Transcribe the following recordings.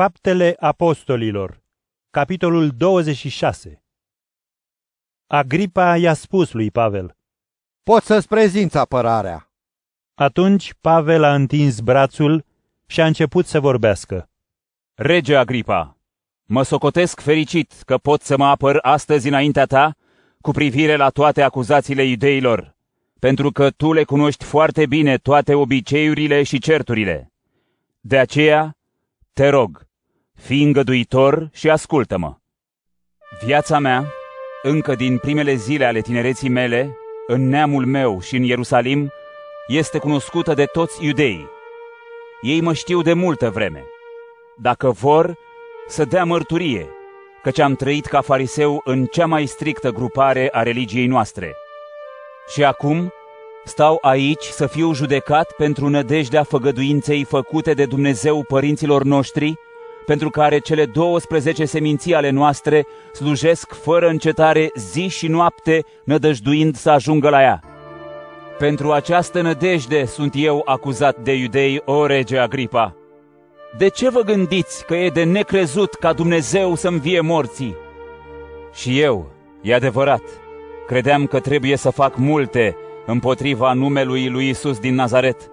Faptele Apostolilor, capitolul 26 Agripa i-a spus lui Pavel. Poți să-ți prezinți apărarea. Atunci Pavel a întins brațul și a început să vorbească. Rege Agripa, mă socotesc fericit că pot să mă apăr astăzi înaintea ta cu privire la toate acuzațiile iudeilor, pentru că tu le cunoști foarte bine toate obiceiurile și certurile. De aceea, te rog, fii îngăduitor și ascultă-mă. Viața mea, încă din primele zile ale tinereții mele, în neamul meu și în Ierusalim, este cunoscută de toți iudeii. Ei mă știu de multă vreme. Dacă vor, să dea mărturie, căci am trăit ca fariseu în cea mai strictă grupare a religiei noastre. Și acum stau aici să fiu judecat pentru nădejdea făgăduinței făcute de Dumnezeu părinților noștri, pentru care cele 12 seminții ale noastre slujesc fără încetare zi și noapte, nădăjduind să ajungă la ea. Pentru această nădejde sunt eu acuzat de iudei, o rege Agripa. De ce vă gândiți că e de necrezut ca Dumnezeu să vie morții? Și eu, e adevărat, credeam că trebuie să fac multe împotriva numelui lui Isus din Nazaret.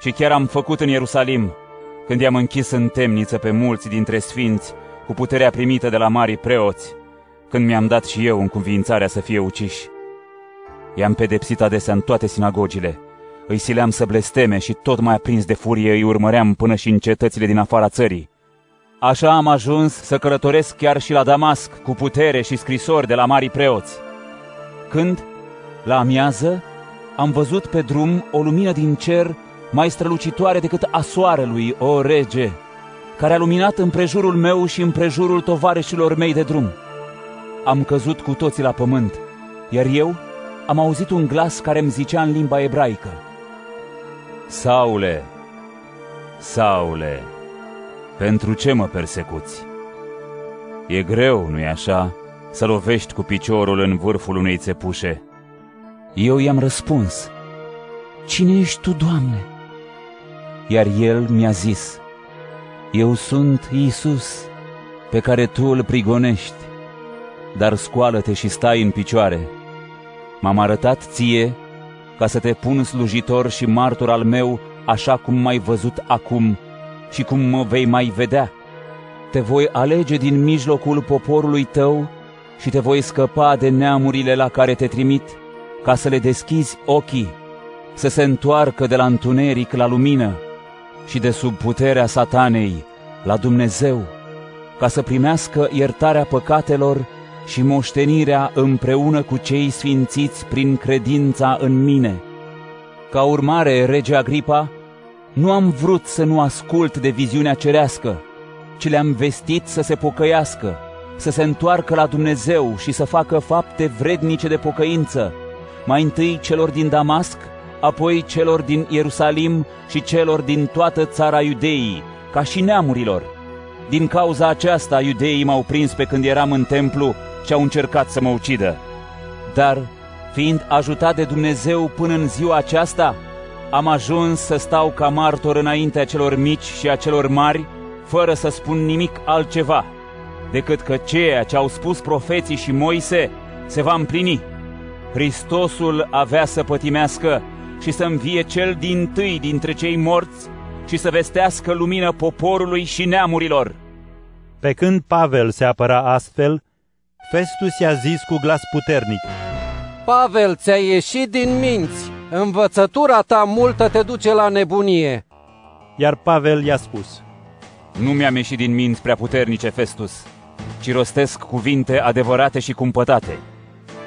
Și chiar am făcut în Ierusalim, când i-am închis în temniță pe mulți dintre sfinți, cu puterea primită de la mari preoți, când mi-am dat și eu încuvințarea să fie uciși. I-am pedepsit adesea în toate sinagogile, îi sileam să blesteme și tot mai aprins de furie îi urmăream până și în cetățile din afara țării. Așa am ajuns să călătoresc chiar și la Damasc, cu putere și scrisori de la mari preoți. Când, la amiază, am văzut pe drum o lumină din cer mai strălucitoare decât a soarelui, o rege, care a luminat împrejurul meu și împrejurul tovarășilor mei de drum. Am căzut cu toții la pământ, iar eu am auzit un glas care îmi zicea în limba ebraică, Saule, Saule, pentru ce mă persecuți? E greu, nu-i așa, să lovești cu piciorul în vârful unei țepușe. Eu i-am răspuns, Cine ești tu, Doamne? Iar el mi-a zis, Eu sunt Iisus, pe care tu îl prigonești, dar scoală-te și stai în picioare. M-am arătat ție ca să te pun slujitor și martor al meu, așa cum m-ai văzut acum și cum mă vei mai vedea. Te voi alege din mijlocul poporului tău și te voi scăpa de neamurile la care te trimit, ca să le deschizi ochii, să se întoarcă de la întuneric la lumină și de sub puterea satanei la Dumnezeu, ca să primească iertarea păcatelor și moștenirea împreună cu cei sfințiți prin credința în mine. Ca urmare, rege Agripa, nu am vrut să nu ascult de viziunea cerească, ci le-am vestit să se pocăiască, să se întoarcă la Dumnezeu și să facă fapte vrednice de pocăință, mai întâi celor din Damasc, apoi celor din Ierusalim și celor din toată țara Iudeii, ca și neamurilor. Din cauza aceasta, iudeii m-au prins pe când eram în templu și au încercat să mă ucidă. Dar, fiind ajutat de Dumnezeu până în ziua aceasta, am ajuns să stau ca martor înaintea celor mici și a celor mari, fără să spun nimic altceva, decât că ceea ce au spus profeții și Moise se va împlini. Hristosul avea să pătimească și să învie cel din tâi dintre cei morți și să vestească lumină poporului și neamurilor. Pe când Pavel se apăra astfel, Festus i-a zis cu glas puternic, Pavel, ți-a ieșit din minți, învățătura ta multă te duce la nebunie. Iar Pavel i-a spus, Nu mi-am ieșit din minți prea puternice, Festus, ci rostesc cuvinte adevărate și cumpătate.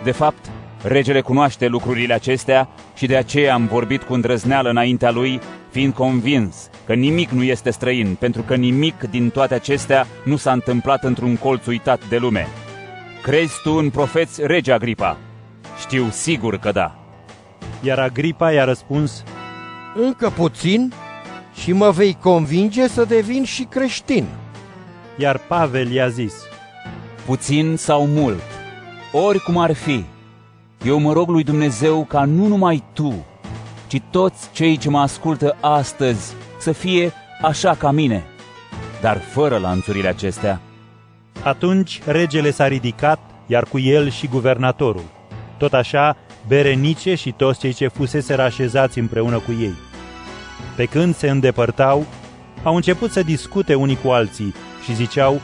De fapt, regele cunoaște lucrurile acestea și de aceea am vorbit cu îndrăzneală înaintea lui, fiind convins că nimic nu este străin, pentru că nimic din toate acestea nu s-a întâmplat într-un colț uitat de lume. Crezi tu în profeți, rege Agripa? Știu sigur că da. Iar Agripa i-a răspuns, Încă puțin și mă vei convinge să devin și creștin. Iar Pavel i-a zis, Puțin sau mult, oricum ar fi, eu mă rog lui Dumnezeu ca nu numai tu, ci toți cei ce mă ascultă astăzi să fie așa ca mine. dar fără lanțurile acestea. Atunci regele s-a ridicat, iar cu el și guvernatorul. Tot așa, Berenice și toți cei ce fusese așezați împreună cu ei. Pe când se îndepărtau, au început să discute unii cu alții și ziceau,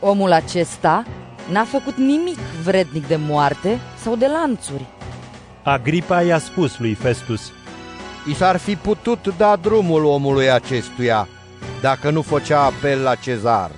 Omul acesta n-a făcut nimic vrednic de moarte sau de lanțuri. Agripa i-a spus lui Festus, I s-ar fi putut da drumul omului acestuia, dacă nu făcea apel la cezar.